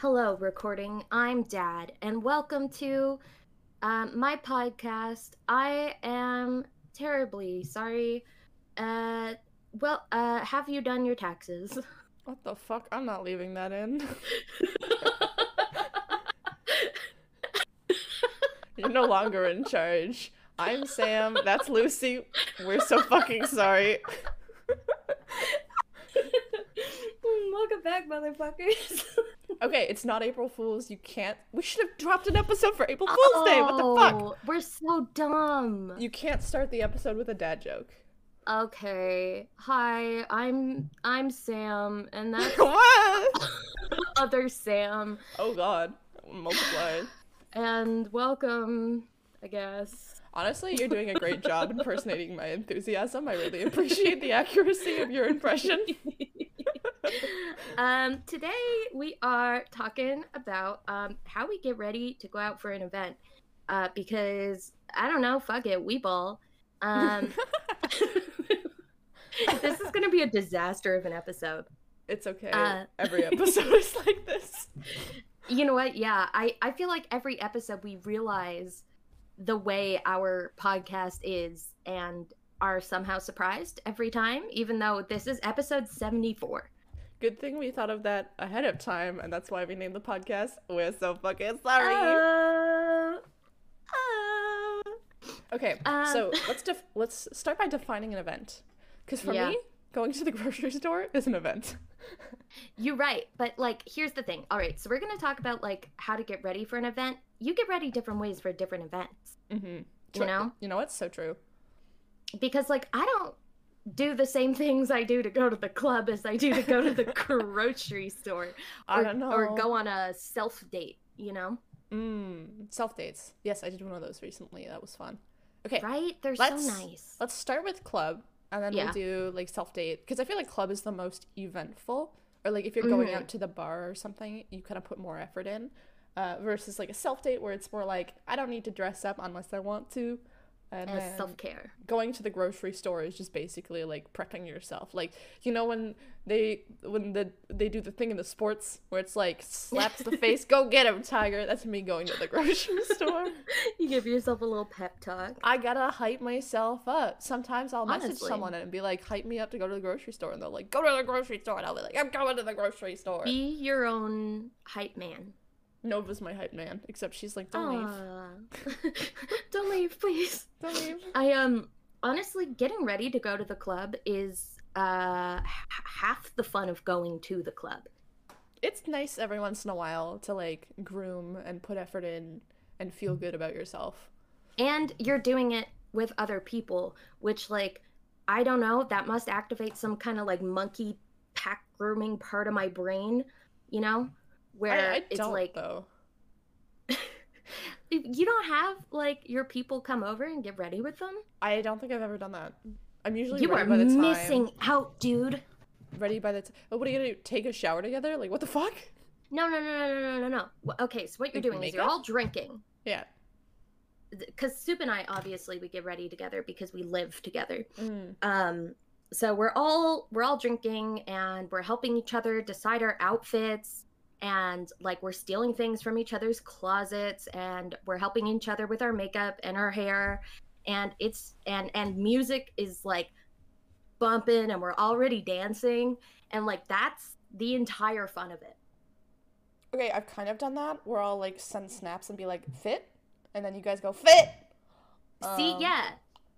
Hello, recording. I'm Dad, and welcome to um, my podcast. I am terribly sorry. Uh, well, uh, have you done your taxes? What the fuck? I'm not leaving that in. You're no longer in charge. I'm Sam. That's Lucy. We're so fucking sorry. welcome back, motherfuckers. Okay, it's not April Fool's. You can't. We should have dropped an episode for April Fool's Day. What the fuck? Oh, We're so dumb. You can't start the episode with a dad joke. Okay. Hi, I'm I'm Sam, and that's what? other Sam. Oh god. Multiplied. And welcome, I guess. Honestly, you're doing a great job impersonating my enthusiasm. I really appreciate the accuracy of your impression. um, today we are talking about um, how we get ready to go out for an event. Uh, because I don't know, fuck it, we ball. Um, this is gonna be a disaster of an episode. It's okay. Uh, Every episode is like this. You know what? Yeah, I I feel like every episode we realize the way our podcast is and are somehow surprised every time, even though this is episode seventy four. Good thing we thought of that ahead of time, and that's why we named the podcast. We're so fucking sorry. Uh, okay, um, so let's def- let's start by defining an event. Because for Yeah. me, going to the grocery store is an event. You're right, but like here's the thing. All right, so we're gonna talk about like how to get ready for an event. You get ready different ways for different events mm-hmm. You know? You know what's so true. because like I don't do the same things I do to go to the club as I do to go to the grocery store I or, don't know. or go on a self date. You know, Mm, self dates. Yes, I did one of those recently. That was fun. Okay, right? They're so nice. let's start with club, and then Yeah. we'll do like self date because I feel like club is the most eventful. Or like if you're going Mhm. out to the bar or something, you kind of put more effort in. Uh, versus like a self date where it's more like I don't need to dress up unless I want to. And As self care. going to the grocery store is just basically like prepping yourself. Like you know when they when the they do the thing in the sports where it's like slaps the face, go get him, tiger. That's me going to the grocery store. You give yourself a little pep talk. I gotta hype myself up. Sometimes I'll message someone and be like, hype me up to go to the grocery store, and they'll like, go to the grocery store, and I'll be like, I'm going to the grocery store. Be your own hype man. Nova's my hype man, except she's like, don't leave, don't leave, please. don't leave. I um honestly getting ready to go to the club is uh h- half the fun of going to the club. It's nice every once in a while to like groom and put effort in and feel good about yourself. And you're doing it with other people, which like I don't know, that must activate some kind of like monkey pack grooming part of my brain, you know? Where I, I it's don't like though. you don't have like your people come over and get ready with them? I don't think I've ever done that. I'm usually You ready are by the time. missing out, dude. Ready by the time. Oh, what are you gonna do? Take a shower together? Like what the fuck? No, no, no, no, no, no, no, no. Okay, so what you're doing is you're all drinking. Yeah. Because Soup and I, obviously, we get ready together because we live together. Mm. Um, so we're all we're all drinking and we're helping each other decide our outfits and like we're stealing things from each other's closets and we're helping each other with our makeup and our hair and it's and and music is like bumping and we're already dancing and like that's the entire fun of it. Okay, I've kind of done that. Where I'll like send snaps and be like, fit, and then you guys go fit. See, Um, yeah,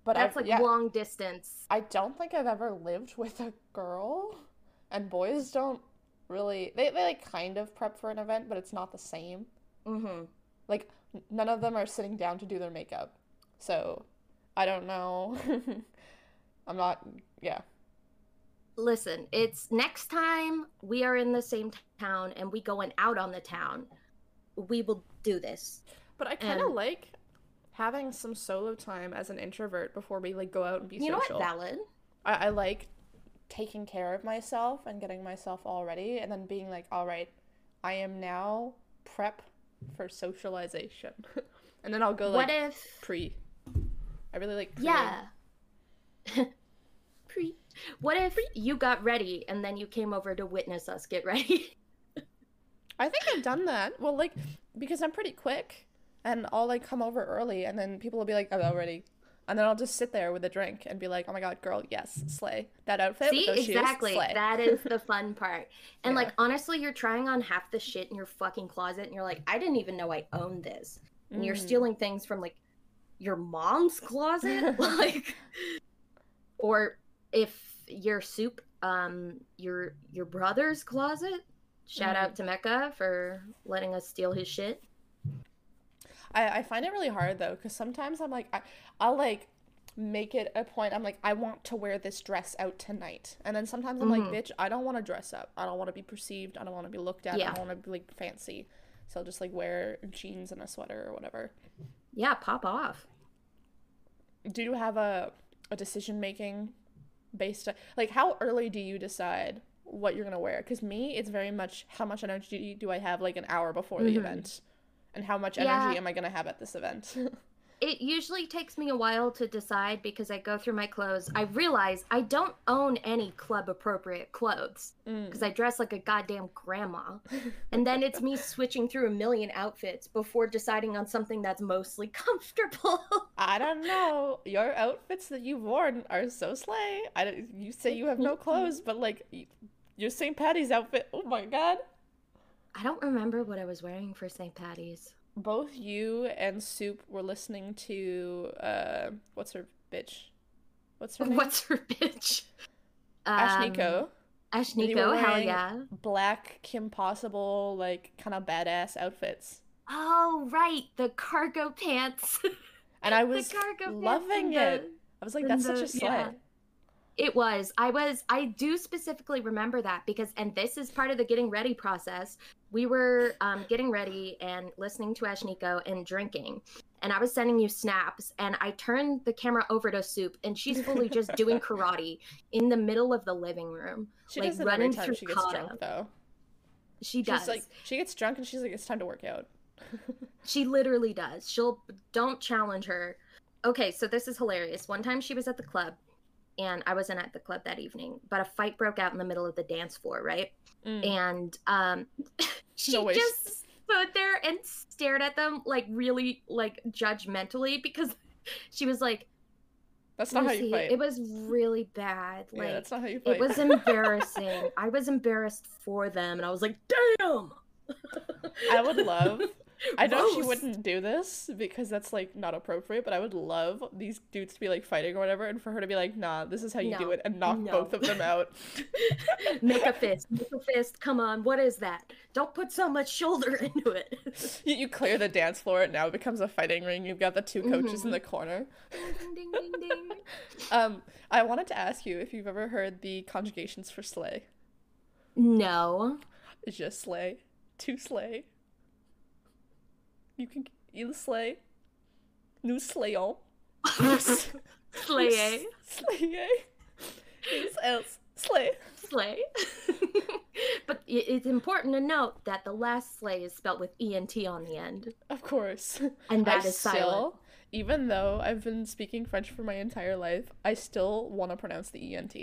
but that's I've, like yeah, long distance. I don't think I've ever lived with a girl, and boys don't really. They they like kind of prep for an event, but it's not the same. Mm-hmm. Like none of them are sitting down to do their makeup, so I don't know. I'm not. Yeah. Listen, it's next time we are in the same town and we going out on the town, we will do this. But I kind of And- like having some solo time as an introvert before we like go out and be You know what? Valid. I, I like taking care of myself and getting myself all ready and then being like, all right, I am now prep for socialization. and then I'll go like what if? pre. I really like pre. Yeah. Pre. What if you got ready and then you came over to witness us get ready? I think I've done that. Well, like because I'm pretty quick, and I'll like come over early, and then people will be like, "I'm already," and then I'll just sit there with a drink and be like, "Oh my god, girl, yes, slay that outfit." See, exactly. Shoes. That is the fun part. And Yeah. like honestly, you're trying on half the shit in your fucking closet and you're like, I didn't even know I owned this. And you're Mm. stealing things from like your mom's closet. like or if your soup, um, your your brother's closet. Shout Mm. out to Mecca for letting us steal his shit. I, I find it really hard though, because sometimes I'm like, I, I'll like make it a point. I'm like, I want to wear this dress out tonight, and then sometimes I'm Mhm. like, bitch, I don't want to dress up. I don't want to be perceived. I don't want to be looked at. Yeah. I don't want to be like fancy. So I'll just like wear jeans and a sweater or whatever. Yeah, pop off. Do you have a a decision making based on, like how early do you decide what you're gonna wear? Because me, it's very much how much energy do I have like an hour before the Mhm. event, and how much Yeah. energy am I gonna have at this event? It usually takes me a while to decide because I go through my clothes. I realize I don't own any club appropriate clothes Mm. because I dress like a goddamn grandma. And then it's me switching through a million outfits before deciding on something that's mostly comfortable. I don't know. Your outfits that you've worn are so slay. I don't, you say you have no clothes, but like your St. Patty's outfit. Oh my god. I don't remember what I was wearing for St. Patty's. Both you and Soup were listening to uh what's her bitch? What's her name? What's her bitch? Ash Um, Nico. Ash Nico, hell yeah. Black Kim Possible, like kind of badass outfits. Oh, right. The cargo pants. And I was loving it. the- I was like, that's such a slay. yeah. It was. I was. I do specifically remember that because, and this is part of the getting ready process. We were um, getting ready and listening to Ashnikko and drinking, and I was sending you snaps. And I turned the camera over to Soup, and she's fully just doing karate in the middle of the living room. She like, does it every running time through she gets kata. drunk though. She does. She's like she gets drunk and she's like, it's time to work out. She literally does. She'll don't challenge her. Okay, so this is hilarious. One time she was at the club and I wasn't at the club that evening, but a fight broke out in the middle of the dance floor, right? Mm. And um she No just stood there and stared at them like really like judgmentally because she was like That's not how you fight. it was really bad. yeah, Like that's not how you fight. it was embarrassing. I was embarrassed for them and I was like, damn. I would love. I know she wouldn't do this because that's like not appropriate, but I would love these dudes to be like fighting or whatever, and for her to be like, "Nah, this is how you do it," and knock No. both of them out. make a fist. Make a fist. Come on. What is that? Don't put so much shoulder into it. you, you clear the dance floor, it now becomes a fighting ring. You've got the two coaches in Mhm. the corner. ding, ding, ding, ding. Um, I wanted to ask you if you've ever heard the conjugations for slay. No. It's just slay, to slay. You can il slay, nous slayons. Slay. Slay. Is else slay. Slay. but it's important to note that the last slay is spelled with ENT on the end. Of course. And that I is still, silent. even though I've been speaking French for my entire life, I still want to pronounce the ENT.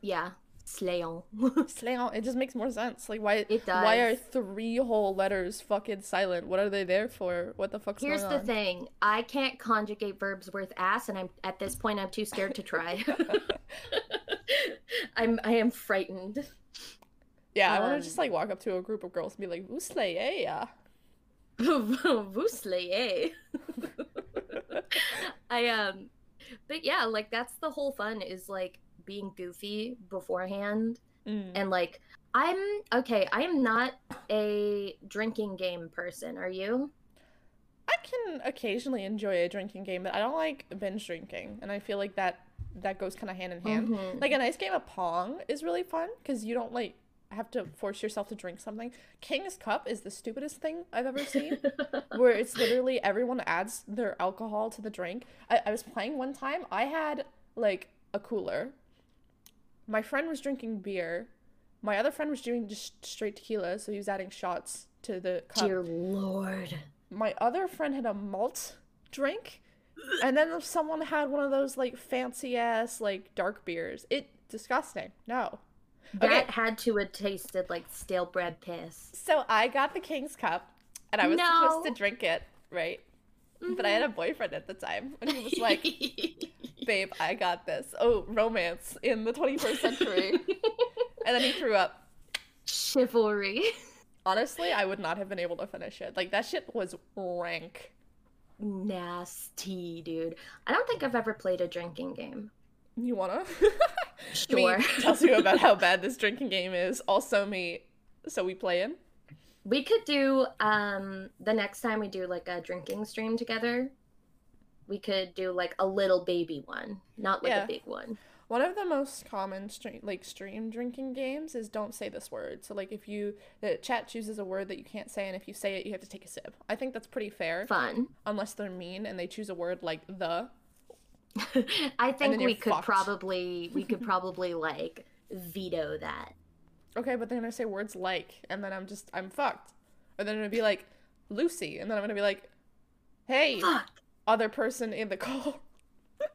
Yeah. Slayon. Slayon, it just makes more sense. Like why It does. why are three whole letters fucking silent? What are they there for? What the fuck's Here's the on? thing. I can't conjugate verbs worth ass, and I'm at this point I'm too scared to try. I'm I am frightened. Yeah, I want Um, to just like walk up to a group of girls and be like, "Vous slay, eh, yeah." Vous. I um but yeah, like that's the whole fun is like being goofy beforehand Mm. and like I'm okay, I am not a drinking game person, are you? I can occasionally enjoy a drinking game, but I don't like binge drinking, and I feel like that that goes kind of hand in hand. Mhm. Like a nice game of Pong is really fun because you don't like have to force yourself to drink something. King's Cup is the stupidest thing I've ever seen, where it's literally everyone adds their alcohol to the drink. I, I was playing one time, I had like a cooler. My friend was drinking beer. My other friend was doing just straight tequila, so he was adding shots to the cup Dear lord. my other friend had a malt drink and then someone had one of those like fancy ass like dark beers it disgusting no That Okay. had to have tasted like stale bread piss. So I got the King's Cup, and I was No. Supposed to drink it, right? But I had a boyfriend at the time, and he was like, "Babe, I got this." Oh, romance in the 21st century. and then he threw up. chivalry. Honestly, I would not have been able to finish it. Like that shit was rank. Nasty, dude. I don't think I've ever played a drinking game. You wanna? Sure. Me tells you about how bad this drinking game is. Also, me. So we play in. We could do um the next time we do like a drinking stream together. We could do like a little baby one, not like Yeah. a big one. One of the most common stream like stream drinking games is don't say this word. So like if you the chat chooses a word that you can't say and if you say it you have to take a sip. I think that's pretty fair. Fun. Unless they're mean and they choose a word like the. I think we could fucked. probably we could probably like veto that. Okay, but they're gonna say words like and then I'm just I'm fucked. Or then it'll be like Lucy and then I'm gonna be like, Hey, Fuck. other person in the call.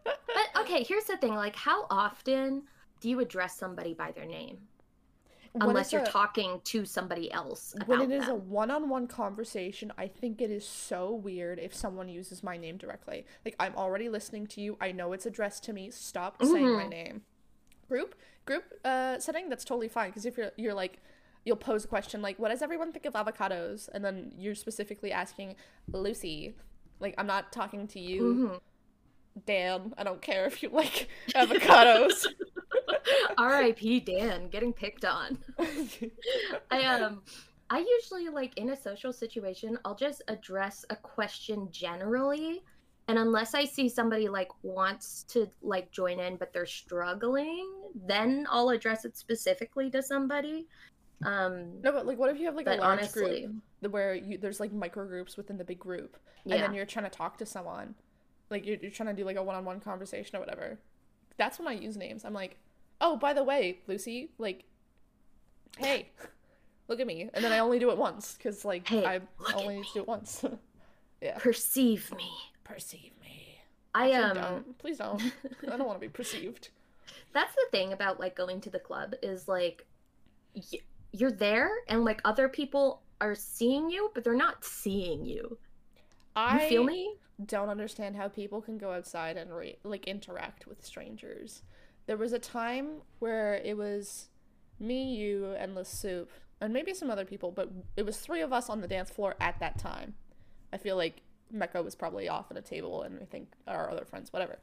But okay, here's the thing, like how often do you address somebody by their name? When Unless you're a- talking to somebody else about when it is a one-on-one conversation i think it is so weird if someone uses my name directly like i'm already listening to you i know it's addressed to me stop saying my Mhm. name group group uh setting that's totally fine because if you're you're like you'll pose a question like what does everyone think of avocados and then you're specifically asking lucy like i'm not talking to you Mhm. dan i don't care if you like avocados R.I.P. Dan getting picked on. I um I usually like in a social situation, I'll just address a question generally. And unless I see somebody like wants to like join in but they're struggling, then I'll address it specifically to somebody. Um no but like what if you have like a large honestly, group where you there's like micro groups within the big group yeah. and then you're trying to talk to someone like you're, you're trying to do like a one-on-one conversation or whatever that's when i use names i'm like oh by the way lucy like hey look at me and then i only do it once because like Hey, i only need me. to do it once yeah perceive me. Perceive me I um don't. please don't i don't want to be perceived that's the thing about like going to the club is like y- you're there and like other people are seeing you but they're not seeing you you i feel me don't understand how people can go outside and re- like interact with strangers. There was a time where it was me, you, and La Soup, and maybe some other people, but it was three of us on the dance floor at that time. I feel like Mecca was probably off at a table, and I think our other friends, whatever.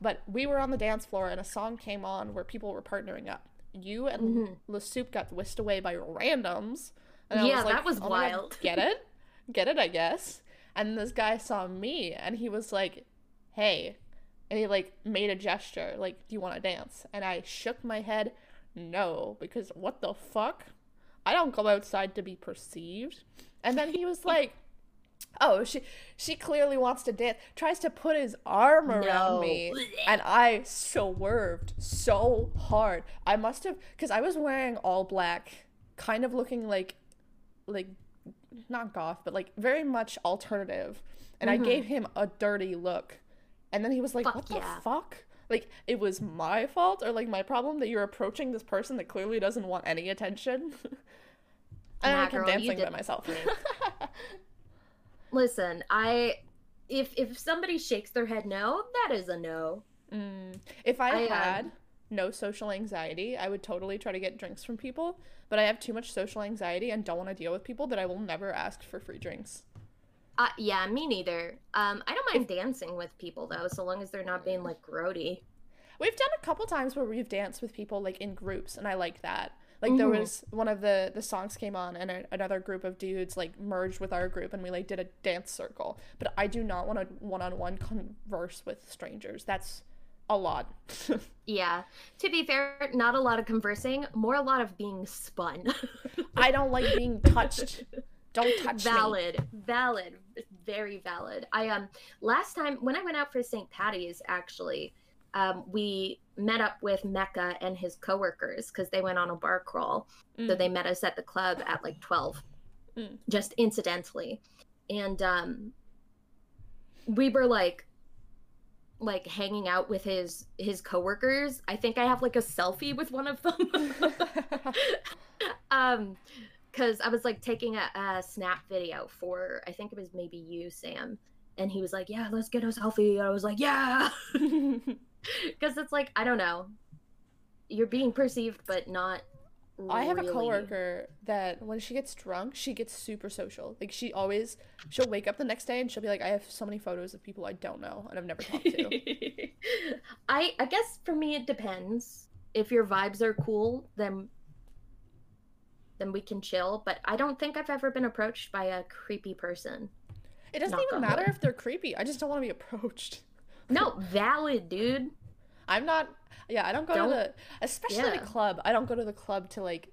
But we were on the dance floor, and a song came on where people were partnering up. You and Mhm. La Soup got whisked away by randoms. And I Yeah, was like, that was "Oh my God, wild." get it? Get it, I guess. And this guy saw me and he was like, hey. And he like made a gesture, like, do you want to dance? And I shook my head, no, because what the fuck? I don't go outside to be perceived. And then he was like, oh, she she clearly wants to dance, tries to put his arm around No. me. And I swerved so hard. I must have, because I was wearing all black, kind of looking like, like not goth, but like very much alternative. And I Mhm. gave him a dirty look. And then he was like, Fuck What the fuck? Like, it was my fault or like my problem that you're approaching this person that clearly doesn't want any attention. and Nah, I kept girl, dancing by myself. Listen, I if if somebody shakes their head no, that is a no. Mm. If I, I, um, had no social anxiety, I would totally try to get drinks from people. But I have too much social anxiety and don't want to deal with people that I will never ask for free drinks. Uh, yeah, me neither. Um, I don't mind dancing with people though, so long as they're not being like grody. We've done a couple times where we've danced with people like in groups, and I like that. Like there Mhm. was one of the the songs came on, and a, another group of dudes like merged with our group, and we like did a dance circle. But I do not want to one on one converse with strangers. That's a lot. Yeah. To be fair, not a lot of conversing, more a lot of being spun. I don't like being touched. Don't touch me. valid valid very valid i um last time when i went out for st patty's actually um we met up with mecca and his coworkers because they went on a bar crawl so Mm. they met us at the club at like 12 Mm. just incidentally and um we were like like hanging out with his his coworkers. I think I have like a selfie with one of them. um because I was like taking a, a snap video for I think it was maybe you, Sam. And he was like, Yeah, let's get a selfie. And I was like, Yeah. Because it's like, I don't know. You're being perceived, but not. I have a coworker that when she gets drunk, she gets super social. Like she always, she'll wake up the next day and she'll be like, "I have so many photos of people I don't know and I've never talked to." I I guess for me it depends. If your vibes are cool, then then we can chill. But I don't think I've ever been approached by a creepy person. It doesn't Knock even matter if they're creepy. I just don't want to be approached. No, valid, dude. I'm not. Yeah, I don't go Don't- to the, especially yeah. the club. I don't go to the club to like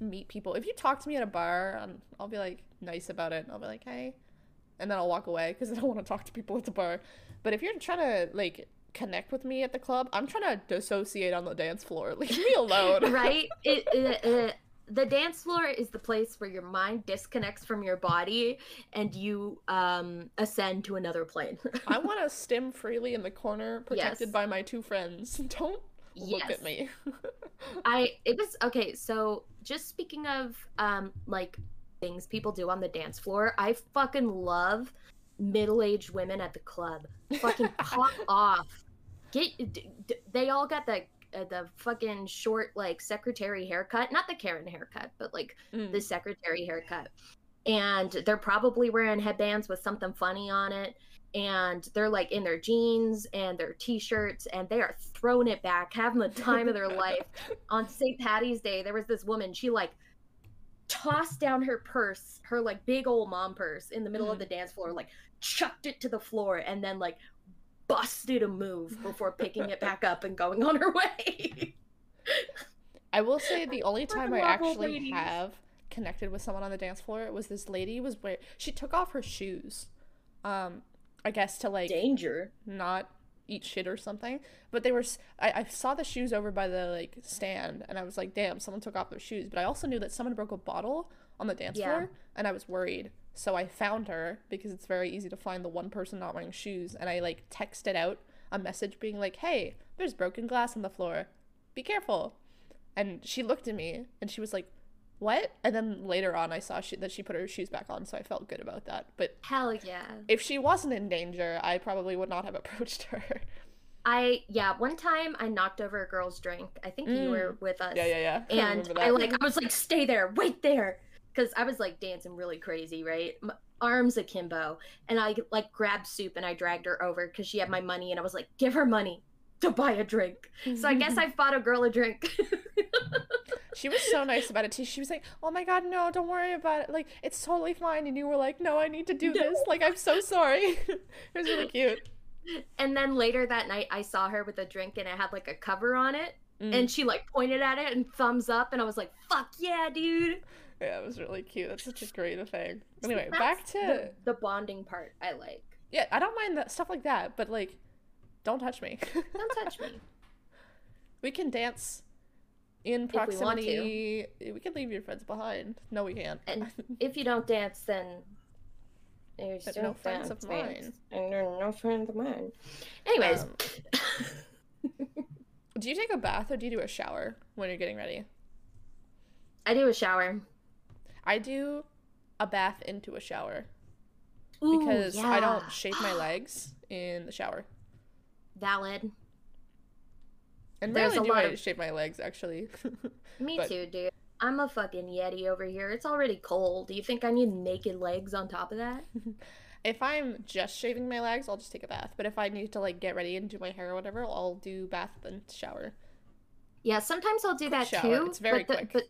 meet people. If you talk to me at a bar, um, I'll be like nice about it. I'll be like, hey, and then I'll walk away because I don't want to talk to people at the bar. But if you're trying to like connect with me at the club, I'm trying to dissociate on the dance floor. Leave me alone. right? It, it, it, the dance floor is the place where your mind disconnects from your body and you um, ascend to another plane. I want to stim freely in the corner, protected Yes. by my two friends. Don't look Yes. at me. I it was okay. So just speaking of um like things people do on the dance floor, I fucking love middle-aged women at the club. Fucking pop off. Get d- d- they all got the uh, the fucking short like secretary haircut, not the Karen haircut, but like Mm. the secretary haircut. And they're probably wearing headbands with something funny on it. And they're like in their jeans and their t shirts, and they are throwing it back, having the time of their life. On St. Patty's Day, there was this woman, she like tossed down her purse, her like big old mom purse, in the middle of Mhm. the dance floor, like chucked it to the floor, and then like busted a move before picking it back up and going on her way. I will say the only time I old actually ladies. have connected with someone on the dance floor was this lady was where she took off her shoes. Um, I guess to like Danger. not eat shit or something. But they were I, I saw the shoes over by the like stand and I was like, damn, someone took off their shoes. But I also knew that someone broke a bottle on the dance Yeah. floor and I was worried. So I found her because it's very easy to find the one person not wearing shoes and I like texted out a message being like, Hey, there's broken glass on the floor. Be careful. And she looked at me and she was like, What? And then later on I saw she, that she put her shoes back on, so I felt good about that. But Hell yeah. if she wasn't in danger, I probably would not have approached her. I yeah, one time I knocked over a girl's drink. I think you Mm. were with us. Yeah, yeah, yeah. And remember I like I was like, stay there, wait there, because I was like dancing really crazy, right? M arms akimbo, and I like grabbed soup and I dragged her over because she had my money, and I was like, give her money to buy a drink. So I guess I bought a girl a drink. she was so nice about it too. She was like, "Oh my god, no, don't worry about it. Like, it's totally fine." And you were like, "No, I need to do No. this. Like, I'm so sorry." it was really cute. and then later that night, I saw her with a drink and it had like a cover on it, Mm. and she like pointed at it and thumbs up, and I was like, fuck yeah, dude. Yeah, it was really cute. That's such a great thing. Anyway, That's back to the, the bonding part I like. yeah. I don't mind that stuff like that, but like, don't touch me. Don't touch me. we can dance in we proximity. We, can leave your friends behind. No, we can't. And if you don't dance, then there's no no friends of mine. And there are no friends of mine. Anyways, Um, do you take a bath or do you do a shower when you're getting ready? I do a shower I do a bath into a shower Ooh, because I don't shave my legs in the shower. Valid. And There's rarely a do lot I of- shave my legs actually. Me But- too, dude. I'm a fucking yeti over here. It's already cold. Do you think I need naked legs on top of that? if I'm just shaving my legs, I'll just take a bath. But if I need to like get ready and do my hair or whatever, I'll do bath and shower. Yeah, sometimes I'll do that shower. too. It's very but the, quick. But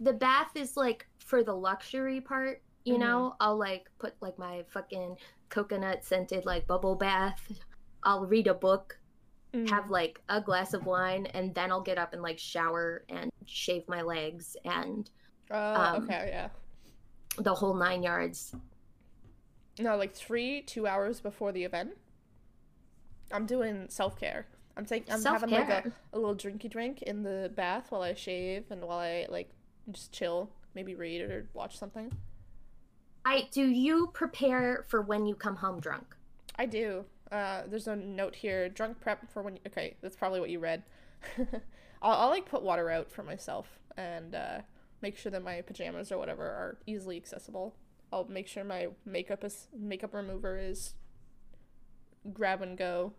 the bath is like for the luxury part, you Mhm. know? I'll like put like my fucking coconut scented like bubble bath. I'll read a book, Mm. have like a glass of wine, and then I'll get up and like shower and shave my legs and Oh, um, okay, yeah. the whole nine yards. No, like three, two hours before the event. I'm doing self care. I'm taking. I'm having like a, a little drinky drink in the bath while I shave and while I like just chill, maybe read or watch something. I do you prepare for when you come home drunk? I do. Uh, there's a note here. Drunk prep for when. You, okay, that's probably what you read. I'll, I'll like put water out for myself and uh, make sure that my pajamas or whatever are easily accessible. I'll make sure my makeup is makeup remover is grab and go.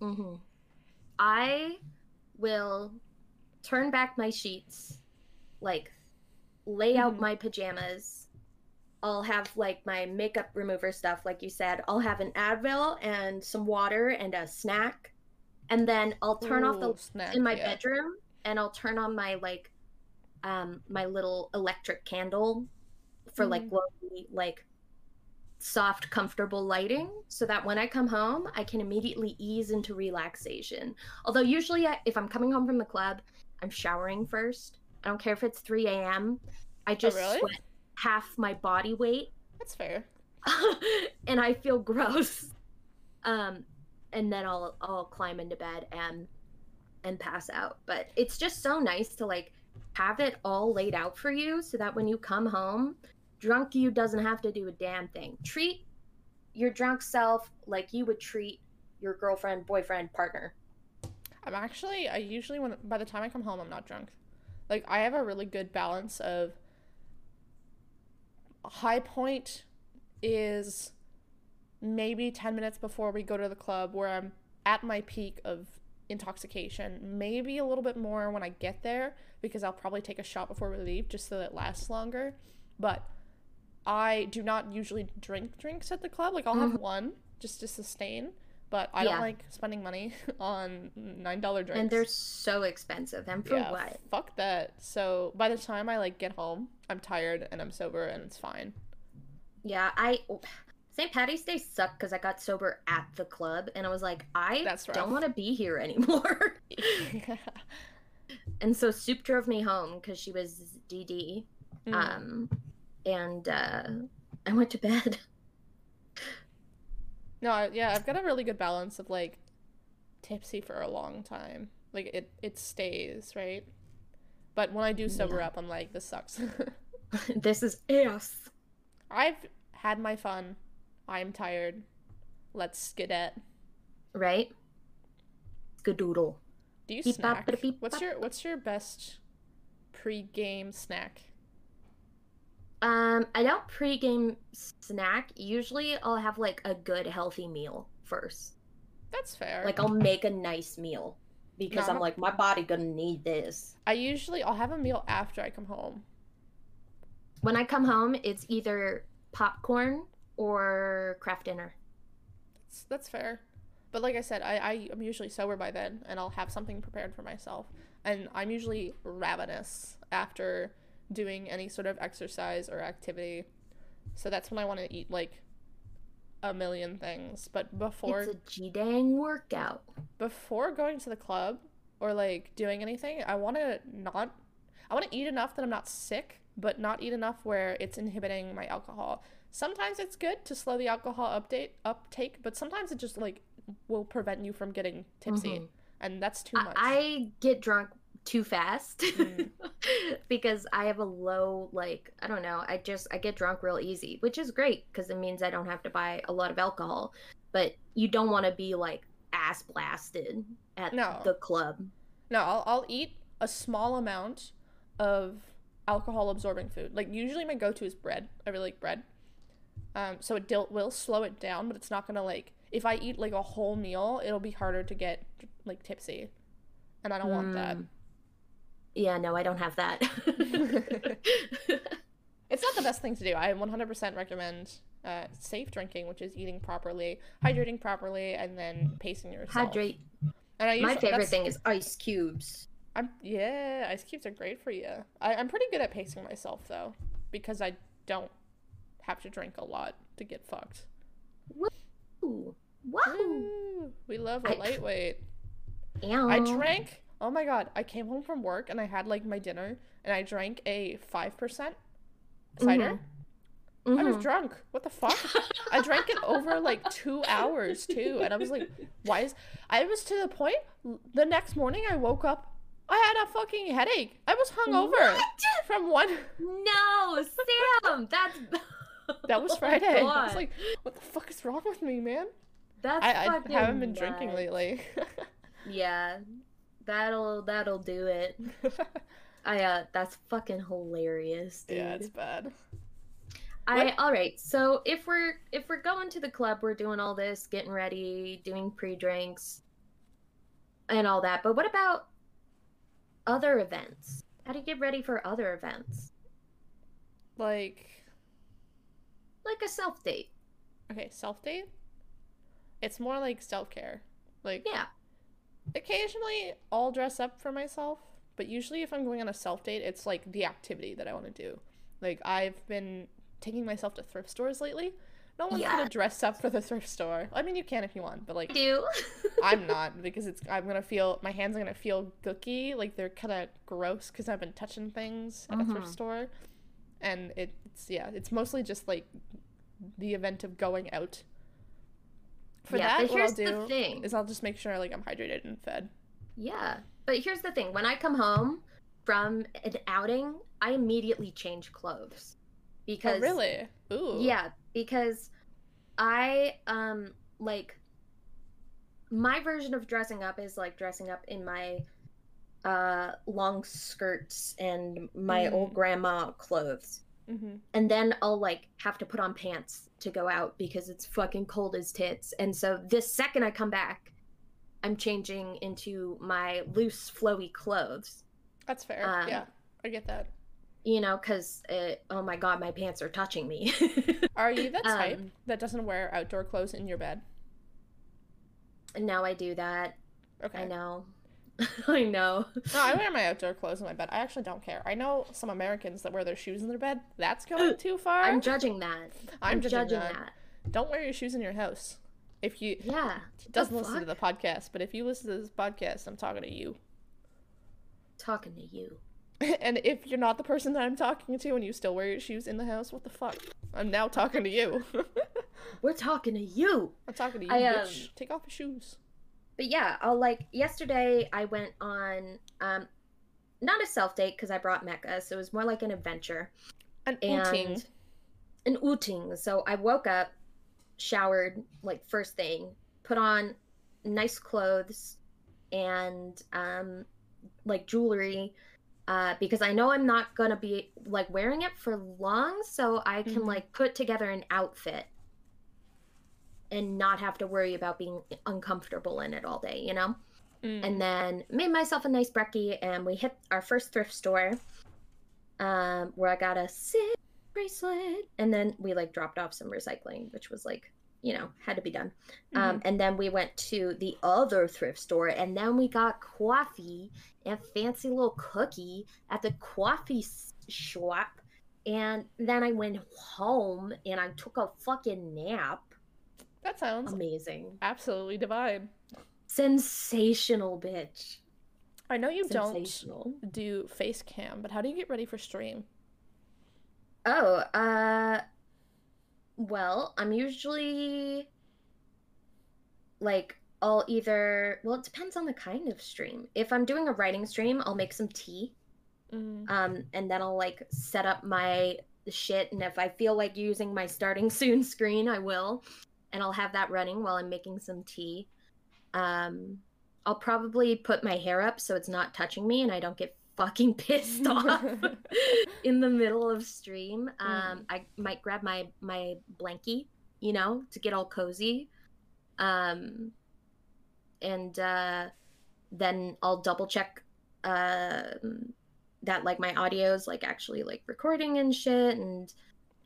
Mm-hmm. I will turn back my sheets, like lay out Mhm. my pajamas. I'll have like my makeup remover stuff, like you said. I'll have an Advil and some water and a snack, and then I'll turn off the Ooh, snack, in my yeah. bedroom and I'll turn on my like um my little electric candle for like Mhm. glowy, like soft comfortable lighting so that when I come home I can immediately ease into relaxation. Although usually I, if I'm coming home from the club, I'm showering first. I don't care if it's 3 a.m. I just Oh, really? sweat half my body weight That's fair. and I feel gross. Um, and then I'll I'll climb into bed and and pass out. But it's just so nice to like have it all laid out for you so that when you come home, drunk you doesn't have to do a damn thing. Treat your drunk self like you would treat your girlfriend, boyfriend, partner. I'm actually I usually when by the time I come home I'm not drunk. Like I have a really good balance of high point is maybe 10 minutes before we go to the club where I'm at my peak of intoxication. Maybe a little bit more when I get there because I'll probably take a shot before we leave just so that it lasts longer. But I do not usually drink drinks at the club. Like I'll have mm-hmm. one just to sustain, but I Yeah. don't like spending money on $9 drinks. And they're so expensive. And for yeah, what? Fuck that. So by the time I like get home, I'm tired and I'm sober and it's fine. Yeah, I St. Patty's Day sucked because I got sober at the club and I was like, I don't want to be here anymore. and so Soup drove me home because she was DD. Mm. Um, and uh, I went to bed. No, I, yeah, I've got a really good balance of like tipsy for a long time. Like it, it stays right. But when I do sober Yeah. up, I'm like, this sucks. this is ass. I've had my fun. I'm tired. Let's skedet. Right? Skadoodle. Do you snack? What's your What's your best pre-game snack? Um, I don't pregame snack. Usually I'll have like a good healthy meal first. That's fair. Like I'll make a nice meal because No, I'm I'm- like, my body gonna need this. I usually I'll have a meal after I come home. When I come home, it's either popcorn or Kraft Dinner. That's, that's fair. But like I said, I, I am usually sober by then, and I'll have something prepared for myself. And I'm usually ravenous after doing any sort of exercise or activity. So that's when I want to eat like a million things. But before It's a G dang workout. before going to the club or like doing anything, I want to not I want to eat enough that I'm not sick, but not eat enough where it's inhibiting my alcohol. Sometimes it's good to slow the alcohol update uptake, but sometimes it just like will prevent you from getting tipsy, Mhm. and that's too I, much. I get drunk too fast Mm. because I have a low like I don't know I just I get drunk real easy which is great because it means I don't have to buy a lot of alcohol but you don't want to be like ass blasted at No. the club No, I'll, I'll eat a small amount of alcohol absorbing food. Like usually my go to is bread. I really like bread. Um, so it dil- will slow it down, but it's not gonna like if I eat like a whole meal, it'll be harder to get like tipsy, and I don't want that. Mm. yeah no I don't have that It's not the best thing to do. I 100% recommend uh, safe drinking, which is eating properly, hydrating properly, and then pacing yourself. hydrate And I usually, my favorite thing is ice cubes I'm yeah, ice cubes are great for you. I, I'm pretty good at pacing myself though, because I don't have to drink a lot to get fucked. Wahoo Woo, we love a I- lightweight. I drank. Oh my god! I came home from work and I had like my dinner and I drank a five percent cider. I was Mhm. drunk. What the fuck? I drank it over like two hours too, and I was like, "Why is?" I was to the point. The next morning, I woke up. I had a fucking headache. I was hungover What? from one. No, Sam, that's That was Oh Friday. I was like, "What the fuck is wrong with me, man?" That's I, I haven't been drinking lately. Yeah, that'll that'll do it. I uh, that's fucking hilarious, dude. yeah, it's bad. I What- all right. So if we're if we're going to the club, we're doing all this, getting ready, doing pre-drinks, and all that. But what about other events? How do you get ready for other events, Like, like a self date? okay, self date. It's more like self care. Like, Yeah. Occasionally I'll dress up for myself, but usually if I'm going on a self date, it's like the activity that I want to do. Like I've been taking myself to thrift stores lately. No one's Yeah. gonna dress up for the thrift store. I mean, you can if you want, but like, I do. I'm not because it's I'm gonna feel my hands are gonna feel gooky, like they're kind of gross because I've been touching things at a thrift Mhm. store, and it's yeah, it's mostly just like the event of going out. For yeah, that, but here's I'll do the thing. is I'll just make sure like I'm hydrated and fed. Yeah. But here's the thing. When I come home from an outing, I immediately change clothes. Because oh, really? Ooh. Yeah, because I um like my version of dressing up is like dressing up in my uh long skirts and my Mm. old grandma clothes. Mm-hmm. And then I'll like have to put on pants to go out because it's fucking cold as tits. And so this second I come back, I'm changing into my loose flowy clothes. That's fair. Um, yeah, I get that. You know, because oh my god, my pants are touching me. Are you that type um, that doesn't wear outdoor clothes in your bed? now I do that. Okay. I know. I know. No, I wear my outdoor clothes in my bed. I actually don't care. I know some Americans that wear their shoes in their bed. That's going too far. I'm judging that. I'm I'm, judging judging that. that. Don't wear your shoes in your house. If you Yeah. doesn't listen to the podcast, but if you listen to this podcast, I'm talking to you. Talking to you. and if you're not the person that I'm talking to and you still wear your shoes in the house, what the fuck? I'm now talking to you. We're talking to you. I'm talking to you, I, um, bitch. Take off your shoes. But yeah, I'll like yesterday I went on um not a self date because I brought Mecca, so it was more like an adventure An outing. an outing. So I woke up, showered like first thing, put on nice clothes and um like jewelry uh because I know I'm not going to be like wearing it for long so I can Mhm. like put together an outfit and not have to worry about being uncomfortable in it all day, you know? Mm. and then made myself a nice brekkie and we hit our first thrift store um where i got a sick bracelet and then we like dropped off some recycling which was like you know had to be done um Mhm. and then we went to the other thrift store and then we got coffee and fancy little cookie at the coffee shop and then i went home and i took a fucking nap that sounds amazing absolutely divine. sensational bitch I know you don't do face cam, but how do you get ready for stream? Oh, uh well, I'm usually like I'll either well, it depends on the kind of stream. If I'm doing a writing stream, I'll make some tea. Mm. Um and then I'll like set up my shit and if I feel like using my starting soon screen, I will. And I'll have that running while I'm making some tea. Um I'll probably put my hair up so it's not touching me and I don't get fucking pissed off in the middle of stream. Um, I might grab my my blankie, you know, to get all cozy. Um, and uh, then I'll double check um that like my audio is like actually like recording and shit, and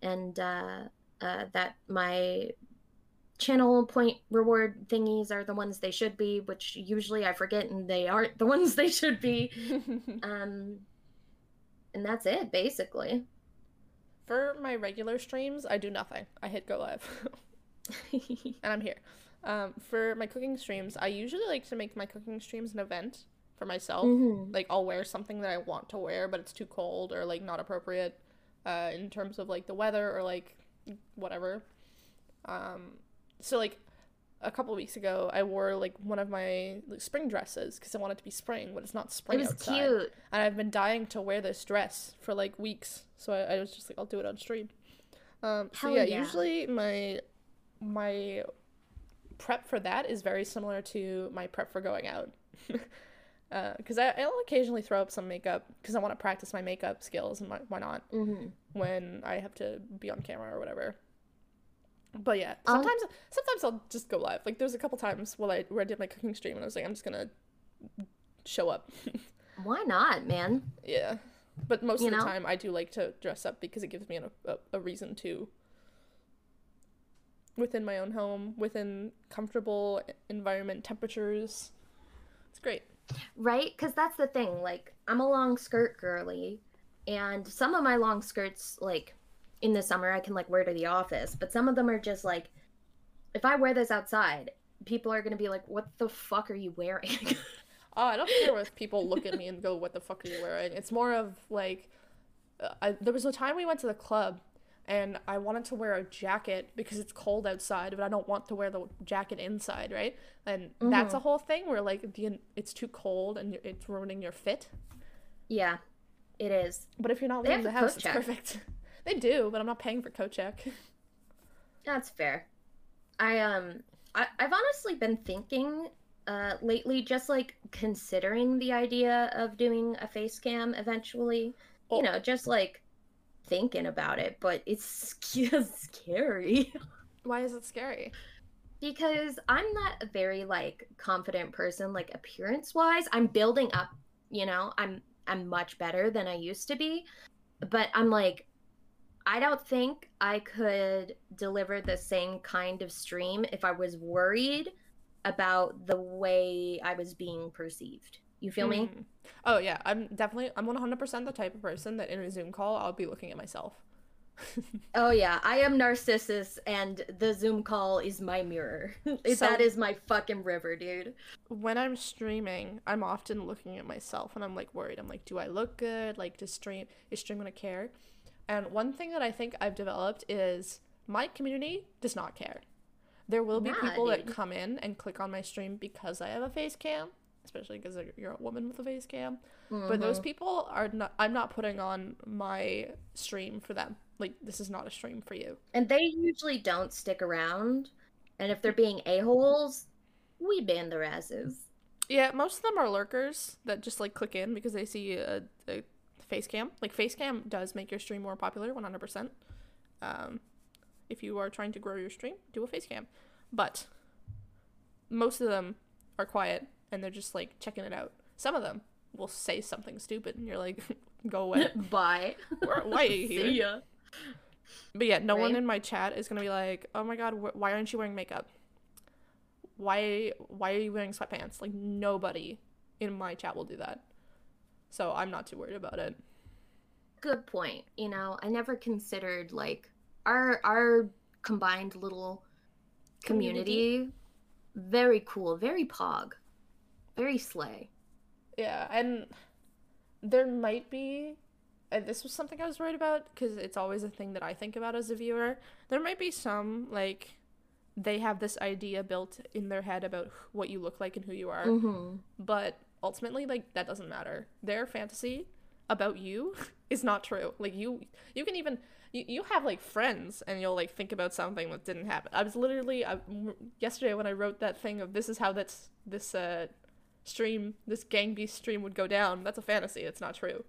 and uh, uh, that my channel point reward thingies are the ones they should be, which usually I forget and they aren't the ones they should be. Um, and that's it basically. For my regular streams, I do nothing. I hit go live, and I'm here. Um, for my cooking streams, I usually like to make my cooking streams an event for myself. Mhm. Like I'll wear something that I want to wear, but it's too cold or like not appropriate, uh, in terms of like the weather or like whatever. Um, so like a couple weeks ago, I wore like one of my like, spring dresses because I wanted to be spring, but it's not It spring was outside. cute. And I've been dying to wear this dress for like weeks, so I, I was just like, I'll do it on stream. Um, so yeah, yeah. usually my my prep for that is very similar to my prep for going out. Because uh, I'll occasionally throw up some makeup because I want to practice my makeup skills and why, why not Mm-hmm. when I have to be on camera or whatever. But yeah, Um, sometimes sometimes I'll just go live. Like there was a couple times while I where I did my cooking stream and I was like, I'm just gonna show up. Why not, man? yeah, but most You of the know? time I do like to dress up because it gives me an, a a reason to within my own home, within comfortable environment temperatures. It's great. Right? Because that's the thing. Like, I'm a long skirt girly, and some of my long skirts, like, in the summer, I can, like, wear to the office, but some of them are just like, if I wear this outside, people are going to be like, what the fuck are you wearing? Oh, I don't care if people look at me and go, "What the fuck are you wearing?" It's more of like, uh, I, there was a time we went to the club, and I wanted to wear a jacket because it's cold outside, but I don't want to wear the jacket inside, right? And that's a whole thing where like the it's too cold and it's ruining your fit. yeah, it is. But if you're not leaving the the house, it's check. perfect. They do, but I'm not paying for coat check. That's fair. I um I, I've honestly been thinking uh lately just like considering the idea of doing a face cam eventually. Oh. You know, just like thinking about it, but it's scary Why is it scary? because I'm not a very like confident person like appearance wise. I'm building up, you know. I'm I'm much better than I used to be, but I'm like I don't think I could deliver the same kind of stream if I was worried about the way I was being perceived. You feel me? Mm. Oh yeah, I'm definitely I'm 100% the type of person that in a Zoom call I'll be looking at myself. Oh yeah, I am Narcissus and the Zoom call is my mirror. So- that is my fucking river, dude. when I'm streaming, I'm often looking at myself and I'm like worried. I'm like, do I look good? Like, does stream is stream gonna care? And one thing that I think I've developed is my community does not care. There will be Nah, people that come in and click on my stream because I have a face cam, especially because you're a woman with a face cam. But those Mhm. people are not. I'm not putting on my stream for them. Like, this is not a stream for you. And they usually don't stick around. And if they're being a-holes, we ban their asses. Yeah, most of them are lurkers that just like click in because they see a, a face cam. Like face cam does make your stream more popular, 100%. Um, if you are trying to grow your stream, do a face cam. But most of them are quiet and they're just like checking it out. Some of them will say something stupid and you're like, go away. Bye. Why are you here? See ya. But yeah, no one in my chat is gonna be like, "Oh my god, wh- why aren't you wearing makeup? Why why are you wearing sweatpants?" Like nobody in my chat will do that. So I'm not too worried about it. Good point. You know, I never considered like our our combined little community. Very cool, very pog. Very slay. Yeah, and there might be and this was something I was worried about because it's always a thing that I think about as a viewer. There might be some like they have this idea built in their head about what you look like and who you are. Mm-hmm. but ultimately like that doesn't matter. Their fantasy about you is not true. Like you you can even you, you have like friends and you'll like think about something that didn't happen. I was literally I, yesterday when i wrote that thing of this is how that's this uh stream this gang beast stream would go down that's a fantasy. It's not true.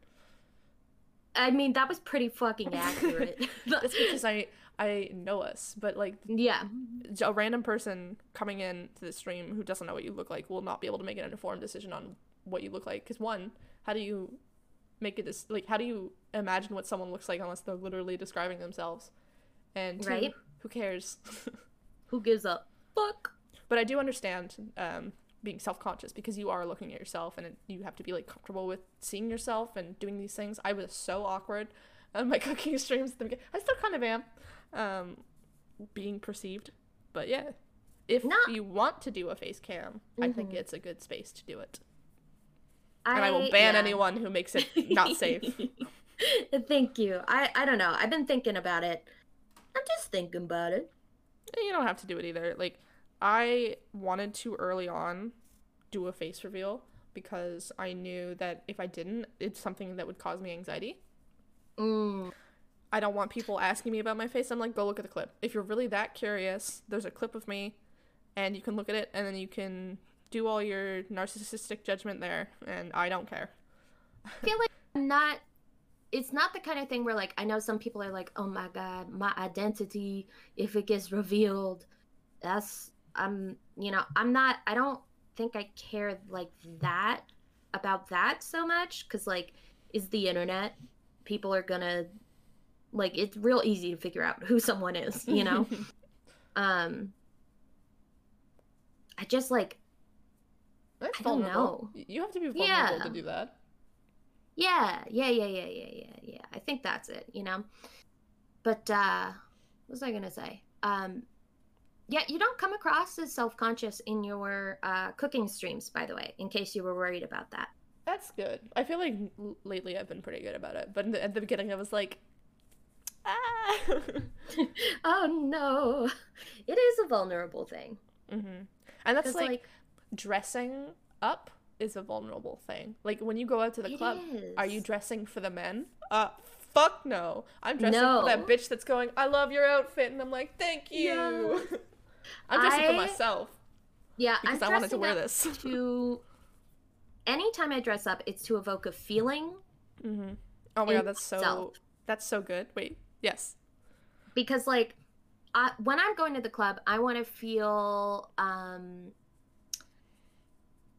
I mean, that was pretty fucking accurate. that's because i i know us but like yeah. a random person coming in to the stream who doesn't know what you look like will not be able to make an informed decision on what you look like because one how do you make it dis- like how do you imagine what someone looks like unless they're literally describing themselves and two, Right. who cares Who gives a fuck? but i do understand um being self-conscious because you are looking at yourself and it, you have to be like comfortable with seeing yourself and doing these things i was so awkward on my cooking streams at the beginning. i still kind of am um being perceived but yeah if No. you want to do a face cam i think Mhm. it's a good space to do it and i will ban yeah. anyone who makes it not safe Thank you. I I don't know. I've been thinking about it. I'm just thinking about it. you don't have to do it either like i wanted to early on do a face reveal because i knew that if i didn't it's something that would cause me anxiety Mm, I don't want people asking me about my face. I'm like, go look at the clip. If you're really that curious, there's a clip of me and you can look at it, and then you can do all your narcissistic judgment there, and I don't care. I feel like I'm not. It's not the kind of thing where like I know some people are like, oh my god, my identity if it gets revealed, that's I'm you know I'm not. I don't think I care like that about that so much because like is the internet people are gonna like it's real easy to figure out who someone is you know um i just like That's I don't vulnerable. You have to be vulnerable Yeah. to do that. yeah yeah yeah yeah yeah yeah yeah i think that's it you know but uh what was i gonna say um yeah you don't come across as self-conscious in your uh cooking streams by the way in case you were worried about that That's good. I feel like l- lately I've been pretty good about it, but in the, at the beginning I was like, ah. oh no it is a vulnerable thing hmm And that's like, like, dressing up is a vulnerable thing. Like when you go out to the club, are you dressing for the men? Uh, fuck no. I'm dressing for that bitch that's going, I love your outfit, and I'm like, thank you. Yes. I'm dressing for myself yeah because I'm I wanted to wear this. to anytime i dress up it's to evoke a feeling Mm-hmm. Oh my god, that's so that's so good. Wait, yes. because like I, when i'm going to the club i want to feel um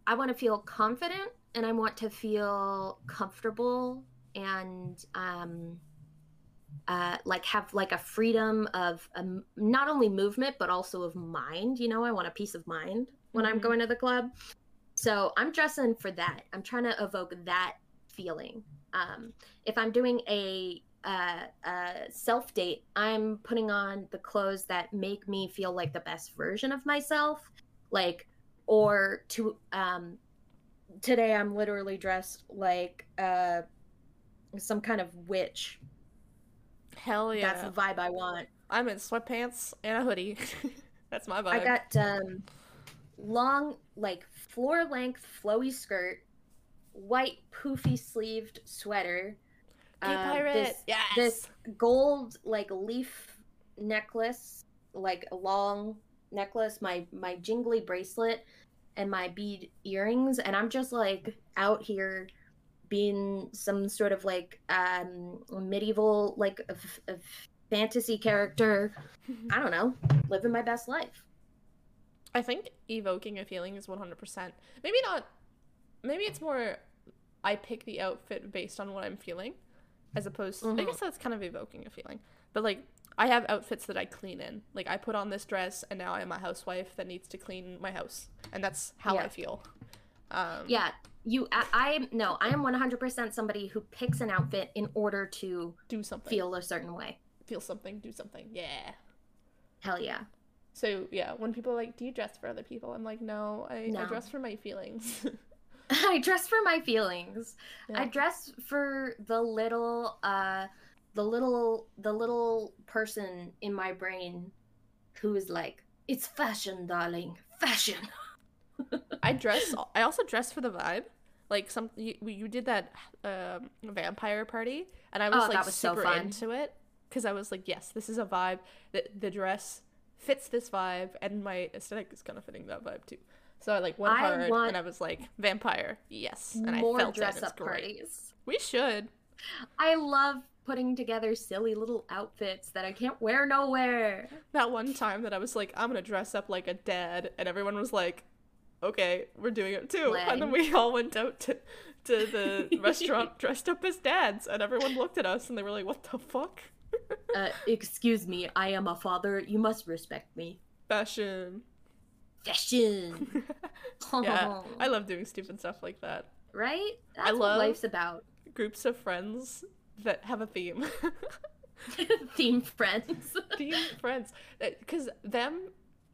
i want to feel confident and i want to feel comfortable and um uh, like have like a freedom of um, not only movement but also of mind you know i want a peace of mind when i'm Mhm. going to the club so i'm dressing for that i'm trying to evoke that feeling um, if i'm doing a uh, uh, self date, I'm putting on the clothes that make me feel like the best version of myself. Like, or to, um, today I'm literally dressed like uh, some kind of witch. Hell yeah. That's the vibe I want. I'm in sweatpants and a hoodie. that's my vibe. I got um, long, like floor length, flowy skirt, white poofy sleeved sweater. Gay uh, pirate. this- yes. this gold like leaf necklace like a long necklace my my jingly bracelet and my bead earrings and i'm just like out here being some sort of like um medieval like a, f- a fantasy character i don't know living my best life I think evoking a feeling is 100%. Maybe not. Maybe it's more I pick the outfit based on what I'm feeling as opposed to, I Mhm. guess that's kind of evoking a feeling. But like I have outfits that I clean in. Like I put on this dress and now I'm a housewife that needs to clean my house. And that's how I feel. Um yeah you i, I no i am 100% somebody who picks an outfit in order to do something. feel a certain way feel something, do something. Yeah. hell yeah So yeah, when people are like, "Do you dress for other people?" I'm like, "No, I, I dress for my feelings." I dress for my feelings. I dress for the little uh the little the little person in my brain who is like, "It's fashion, darling. Fashion." I dress. I also dress for the vibe. Like some, you, you did that um, vampire party, and I was Oh, like was super fun. into it because I was like, yes, this is a vibe. The the dress fits this vibe, and my aesthetic is kind of fitting that vibe too. So I like went I hard, and I was like, vampire, yes, and More I felt dress it. and It's up great. parties. We should. I love putting together silly little outfits that I can't wear nowhere. That one time that I was like, I'm gonna dress up like a dad, and everyone was like, okay, we're doing it too. And then we all went out to, to the restaurant dressed up as dads, and everyone looked at us and they were like, what the fuck? Uh, excuse me, I am a father. You must respect me. Fashion. Fashion. yeah, I love doing stupid stuff like that. right? That's I what love- life's about. Groups of friends that have a theme. Theme friends. theme friends. Because them,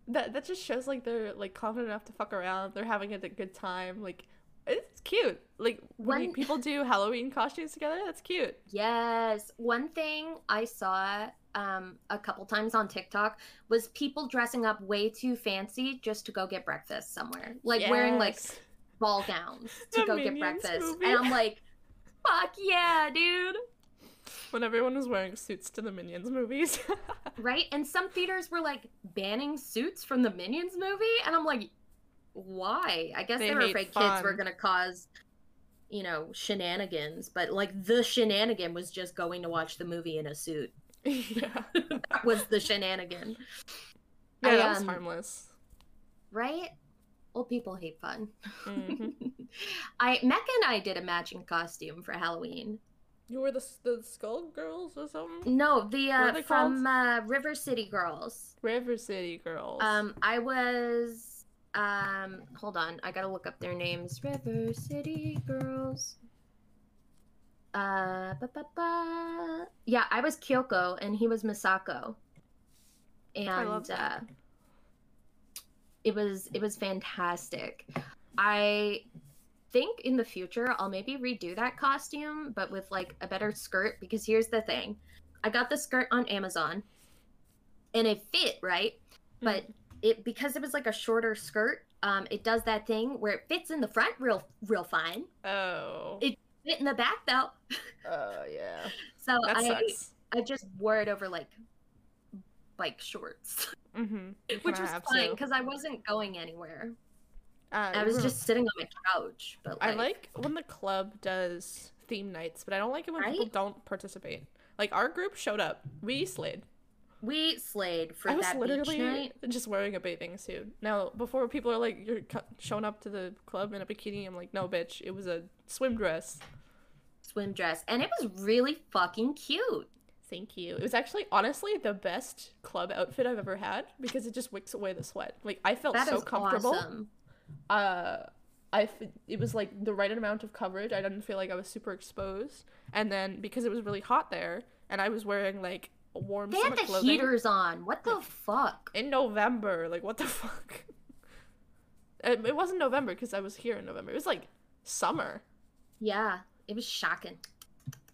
that, that just shows like they're like confident enough to fuck around. They're having a good time. Like, it's cute. Like, when One- people do Halloween costumes together, that's cute. Yes. One thing I saw um, a couple times on TikTok was people dressing up way too fancy just to go get breakfast somewhere. Like wearing like ball gowns to The go get breakfast. movie. And I'm like, fuck yeah, dude. when everyone was wearing suits to the Minions movies. Right? And some theaters were like banning suits from the Minions movie, and I'm like, why? I guess they, They were afraid kids were gonna cause, you know, shenanigans. But like the shenanigan was just going to watch the movie in a suit. Yeah. that was the shenanigan, Yeah, I, that was um, harmless. right? Old people hate fun. Mhm. I Mecca and I did a matching costume for Halloween. You were the the Skull Girls or something? No, the uh, from uh, River City Girls. River City Girls. Um, I was um, hold on, I gotta look up their names. River City Girls. Uh, ba, ba, ba. yeah, I was Kyoko and he was Misako, and uh, it was it was fantastic. I think in the future I'll maybe redo that costume, but with like a better skirt. Because here's the thing, I got the skirt on Amazon, and it fit right, but it because it was like a shorter skirt. Um, it does that thing where it fits in the front real real fine, oh. it- in the back though. Oh yeah. So That I sucks. I just wore it over like bike shorts, Mm-hmm. which was fine because I wasn't going anywhere. Uh, I was just sitting on my couch. But like, I like when the club does theme nights, but I don't like it when people don't participate. Like our group showed up, we slayed. We slayed for I was that literally beach night. just wearing a bathing suit. Now, before people are like, "You're showing up to the club in a bikini," I'm like, "No, bitch, it was a swim dress." swim dress, and it was really fucking cute. Thank you. It was actually honestly the best club outfit I've ever had because it just wicks away the sweat. Like I felt That so comfortable. awesome. uh I f- it was like the right amount of coverage. I didn't feel like I was super exposed. And then because it was really hot there and I was wearing like warm They had the clothing heaters on. What the fuck? in November, like what the fuck? it, it wasn't November because I was here in November. It was like summer. Yeah, it was shocking.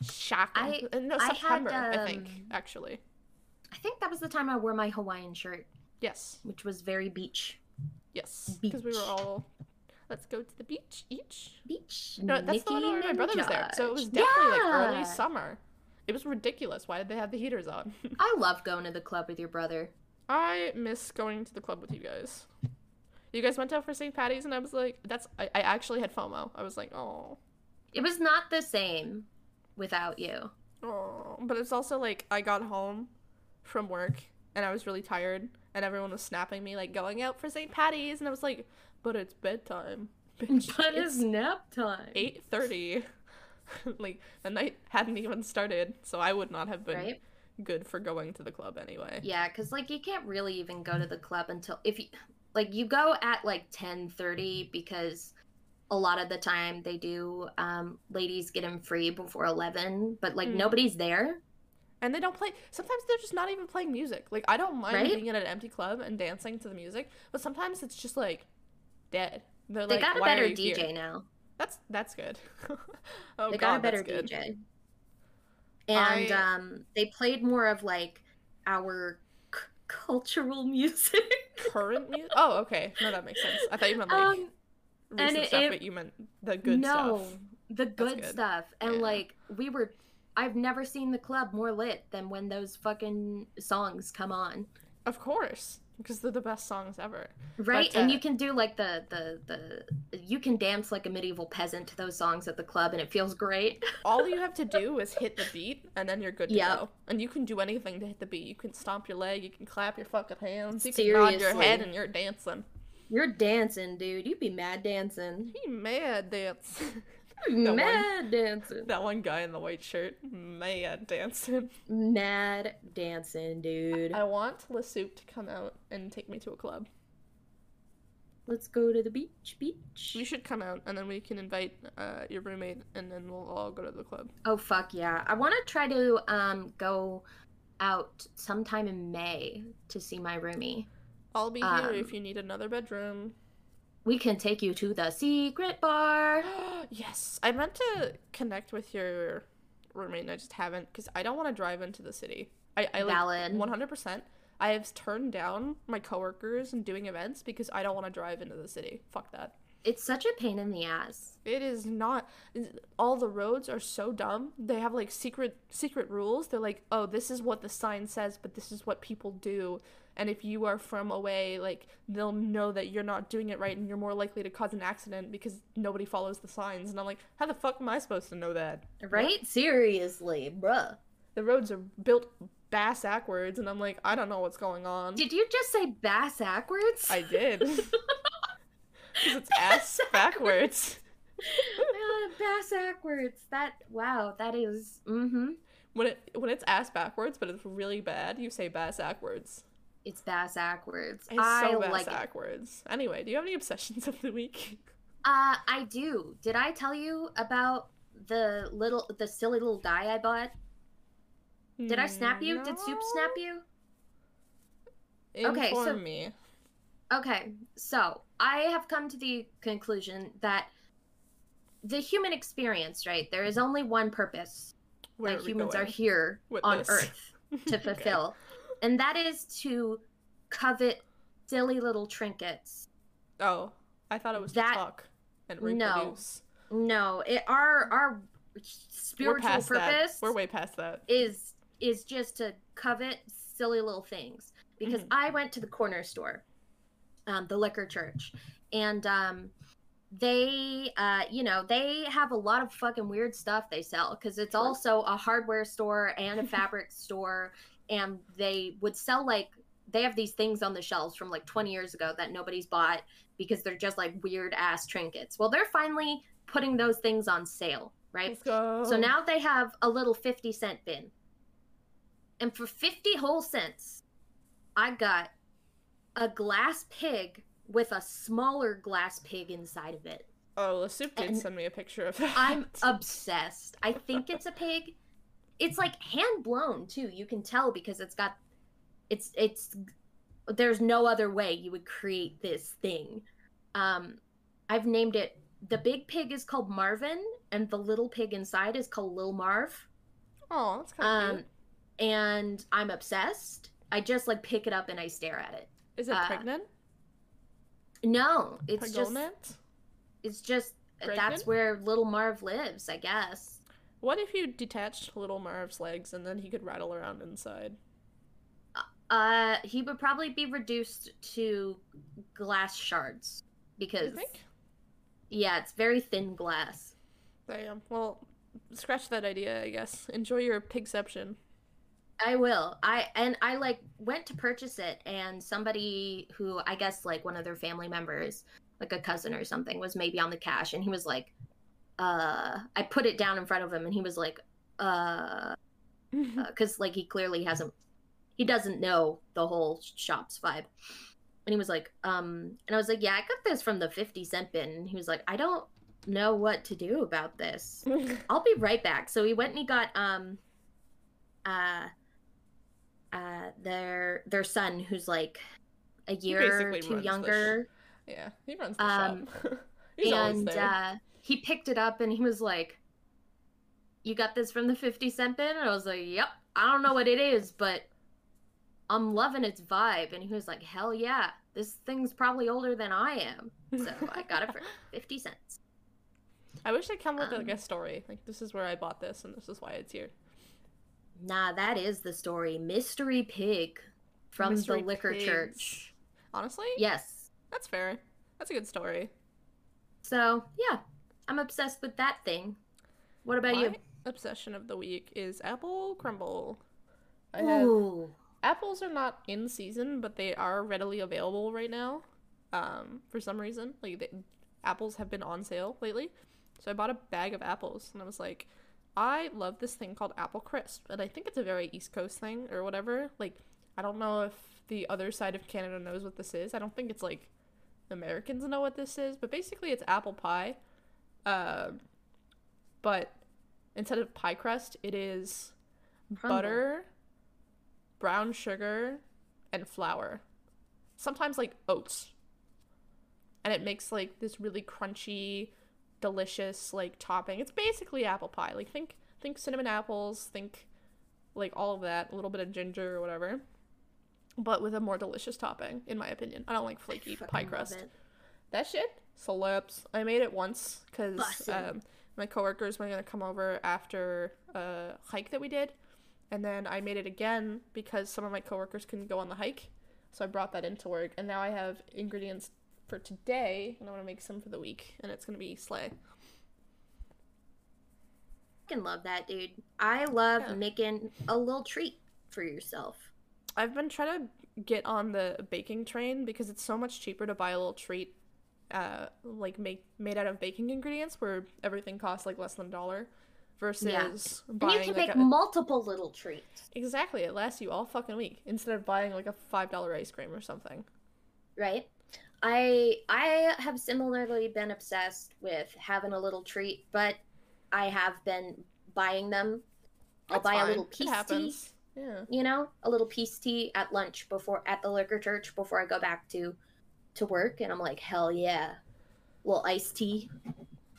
Shocking. I- Uh, no, I had, September, I think, um, actually. I think that was the time I wore my Hawaiian shirt, Yes. which was very beach. Yes. Because we were all let's go to the beach each. Beach. No, that's the one where my brother was there. So it was definitely like early summer. It was ridiculous. Why did they have the heaters on? I love going to the club with your brother. I miss going to the club with you guys. You guys went out for St. Patty's, and I was like, "That's." I, I actually had FOMO. I was like, "Oh, It was not the same without you. oh," but it's also like I got home from work and I was really tired, and everyone was snapping me like going out for St. Patty's, and I was like, "But it's bedtime." Bitch, But it's nap time. eight thirty. like the night hadn't even started, so I would not have been Right? good for going to the club anyway. Yeah, because like you can't really even go to the club until if you like you go at like ten thirty because a lot of the time they do um ladies get them free before eleven, but like Mm. nobody's there. And they don't play. Sometimes they're just not even playing music. Like I don't mind Right? being in an empty club and dancing to the music, but sometimes it's just like dead. They're They like, got a better DJ here?" now. That's that's good. oh they god, got a better. DJ. And I- um they played more of like our c- cultural music. Current music. Oh, okay. No, that makes sense. I thought you meant like um recent it- stuff, it- but you meant the good no, stuff. No, the good, good. stuff. And Yeah. like we were I've never seen the club more lit than when those fucking songs come on. Of course, because they're the best songs ever. Right? But, and uh, you can do like the the the you can dance like a medieval peasant to those songs at the club and it feels great. All you have to do is hit the beat, and then you're good to Yep. go. And you can do anything to hit the beat. You can stomp your leg, you can clap your fucking hands, you can nod your head, and you're dancing. You're dancing, dude. you'd be mad dancing. He mad dance. mad one. dancing. that one guy in the white shirt, mad dancing. Mad dancing, dude. I want Lasoup to come out and take me to a club. Let's go to the beach, beach. You should come out, and then we can invite uh, your roommate, and then we'll all go to the club. Oh fuck yeah. I want to try to um go out sometime in May to see my roomie. I'll be here Um, if you need another bedroom. We can take you to the secret bar. yes, I meant to connect with your roommate, and I just haven't because I don't want to drive into the city. I, I Valid. one hundred percent. I have turned down my coworkers and doing events because I don't want to drive into the city. Fuck that. It's such a pain in the ass. It is not. All the roads are so dumb. They have like secret secret rules. They're like, oh, this is what the sign says, but this is what people do. And if you are from away, like they'll know that you're not doing it right, and you're more likely to cause an accident because nobody follows the signs. And I'm like, how the fuck am I supposed to know that? Right? Seriously, bruh. The roads are built bass backwards, and I'm like, I don't know what's going on. Did you just say bass backwards? I did. Because it's ass backwards. uh, bass backwards. That wow, that is mm-hmm. When it when it's ass backwards, but it's really bad, you say bass backwards. It's bass backwards. It's I so bass like it. backwards. Anyway, do you have any obsessions of the week? Uh, I do. Did I tell you about the little, the silly little guy I bought? Did I snap you? Did Soup snap you? Inform Okay, so- me. Okay, so I have come to the conclusion that the human experience, right? There is only one purpose Where that humans are here with on this? Earth to Okay. And that is to covet silly little trinkets. Oh, I thought it was That- to talk and no. reproduce. No, it our our We're spiritual purpose that. We're way past that. is is just to covet silly little things because Mhm. I went to the corner store, um, the liquor church, and um, they, uh, you know, they have a lot of fucking weird stuff they sell because it's Sure. also a hardware store and a fabric store, and they would sell like they have these things on the shelves from like 20 years ago that nobody's bought because they're just like weird ass trinkets. Well, they're finally putting those things on sale, right? So now they have a little 50 cent bin. And for 50 whole cents, I got a glass pig with a smaller glass pig inside of it. Oh, the soup did and send me a picture of that. I'm obsessed. I think it's a pig. It's like hand blown too. You can tell because it's got it's it's there's no other way you would create this thing. Um I've named it the big pig is called Marvin and the little pig inside is called Lil Marv. Oh, that's kind of Um cute. and I'm obsessed. I just like pick it up and I stare at it. Is it uh, pregnant? No, it's just Pregnant? it's just that's where little Marv lives, I guess. What if you detached little Marv's legs and then he could rattle around inside? Uh, he would probably be reduced to glass shards You because think? yeah, it's very thin glass. Damn. Well, scratch that idea, I guess. Enjoy your pigception. I will. I and I like went to purchase it, and somebody who I guess like one of their family members, like a cousin or something, was maybe on the cash, and he was like, "Uh," I put it down in front of him, and he was like, "Uh," because like he clearly hasn't, he doesn't know the whole shop's vibe, and he was like, "Um," and I was like, "Yeah, I got this from the fifty cent bin," and he was like, "I don't know what to do about this." I'll be right back. So he went and he got um uh uh their their son who's like a year or two younger yeah, he runs the Um, shop. He's always and there. uh he picked it up and he was like you got this from the 50 cent bin? And I was like yep. I don't know what it is but I'm loving its vibe. And he was like hell yeah. This thing's probably older than I am. So I got it for 50 cents. I wish they'd come with like um, a story. Like this is where I bought this and this is why it's here. nah that is the story. Mystery pig from Mystery the liquor pigs. church. Honestly, yes. That's fair. That's a good story. So yeah, I'm obsessed with that thing. What about you? Obsession of the week is apple crumble. I have Ooh, apples are not in season, but they are readily available right now. Um, for some reason, like they, apples have been on sale lately, so I bought a bag of apples, and I was like, I love this thing called apple crisp, and I think it's a very East Coast thing or whatever. Like, I don't know if the other side of Canada knows what this is. I don't think it's like Americans know what this is, but basically it's apple pie. Uh, but instead of pie crust, it is butter, brown sugar, and flour. Sometimes like oats. And it makes like this really crunchy, delicious like topping. It's basically apple pie. Like think think cinnamon apples, think like all of that, a little bit of ginger or whatever. But with a more delicious topping, in my opinion. I don't like flaky pie fucking love crust. it. That shit slaps. I made it once because um, my coworkers were gonna come over after a hike that we did, and then I made it again because some of my coworkers couldn't go on the hike, so I brought that into work, and now I have ingredients for today, and I want to make some for the week, and it's gonna be slay. Can love that, dude. I love Yeah. making a little treat for yourself. I've been trying to get on the baking train because it's so much cheaper to buy a little treat, uh, like make made out of baking ingredients where everything costs like less than a dollar, versus And buying you can like make a, multiple little treats, exactly it lasts you all fucking week instead of buying like a five dollar ice cream or something. right? I I have similarly been obsessed with having a little treat, but I have been buying them. I'll That's buy a little peace tea. Yeah. you know, a little peace tea at lunch before at the liquor church before I go back to to work, and I'm like, hell yeah, little iced tea,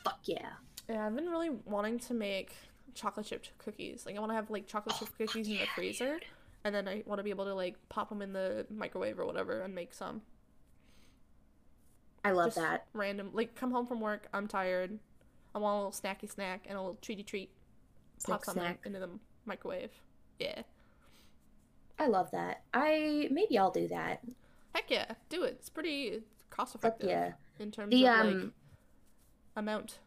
fuck yeah. Yeah, I've been really wanting to make chocolate chip cookies. Like I want to have like chocolate chip oh, cookies in the freezer, and then I want to be able to like pop them in the microwave or whatever and make some. I love Just that. Random, like come home from work, I'm tired, I want a little snacky snack and a little treaty treat. Pop Snack, something snack. into the microwave. Yeah. I love that. I maybe I'll do that. Heck yeah, do it. It's pretty cost effective yeah. in terms The of like um, amount.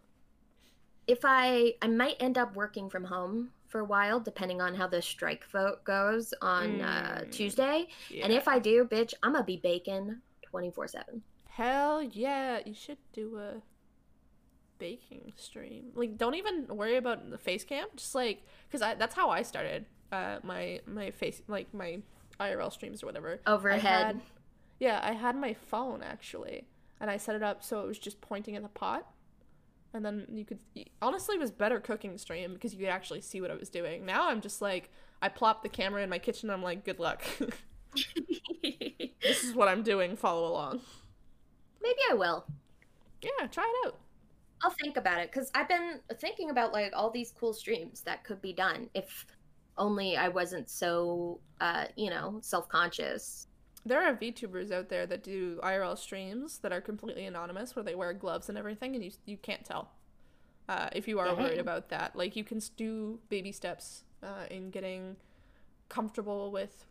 if I I might end up working from home for a while, depending on how the strike vote goes on uh, Mm. Tuesday. Yeah. And if I do, bitch, I'm gonna be baking twenty four seven. Hell yeah, you should do a baking stream. Like, don't even worry about the face cam. Just like, cause I that's how I started. Uh, my my face like my IRL streams or whatever. Overhead. Yeah, I had my phone actually, and I set it up so it was just pointing at the pot, and then you could. Honestly, it was better cooking stream because you could actually see what I was doing. Now I'm just like, I plop the camera in my kitchen. I'm like, good luck. this is what I'm doing. Follow along. Maybe I will. Yeah, try it out. I'll think about it because I've been thinking about like all these cool streams that could be done if only I wasn't so uh, you know, self conscious. There are VTubers out there that do IRL streams that are completely anonymous, where they wear gloves and everything, and you you can't tell. Uh, if you are worried about that, like you can do baby steps uh, in getting comfortable with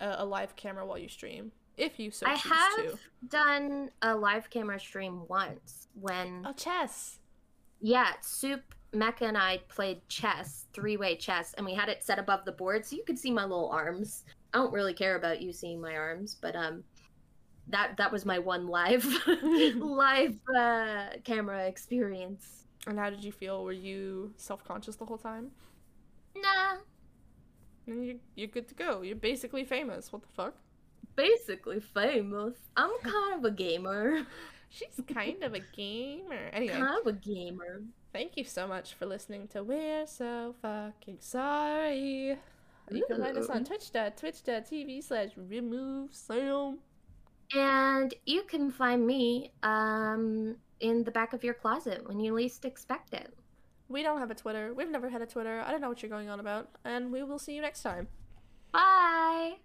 a, a live camera while you stream, if you so I choose have to. done a live camera stream once when Oh, chess. Yeah, Soup, Mecca, and I played chess, three way chess, and we had it set above the board so you could see my little arms. I don't really care about you seeing my arms, but um, that that was my one live live uh, camera experience. And how did you feel? Were you self conscious the whole time? Nah, And you you're good to go. You're basically famous. What the fuck? basically famous. I'm kind of a gamer. She's kind of a gamer. Anyway. Kind of a gamer. Thank you so much for listening to We're So Fucking Sorry. You can find us on Ooh. twitch.twitch.tv slash remove Sam. And you can find me um in the back of your closet when you least expect it. We don't have a Twitter. We've never had a Twitter. I don't know what you're going on about. And we will see you next time. Bye.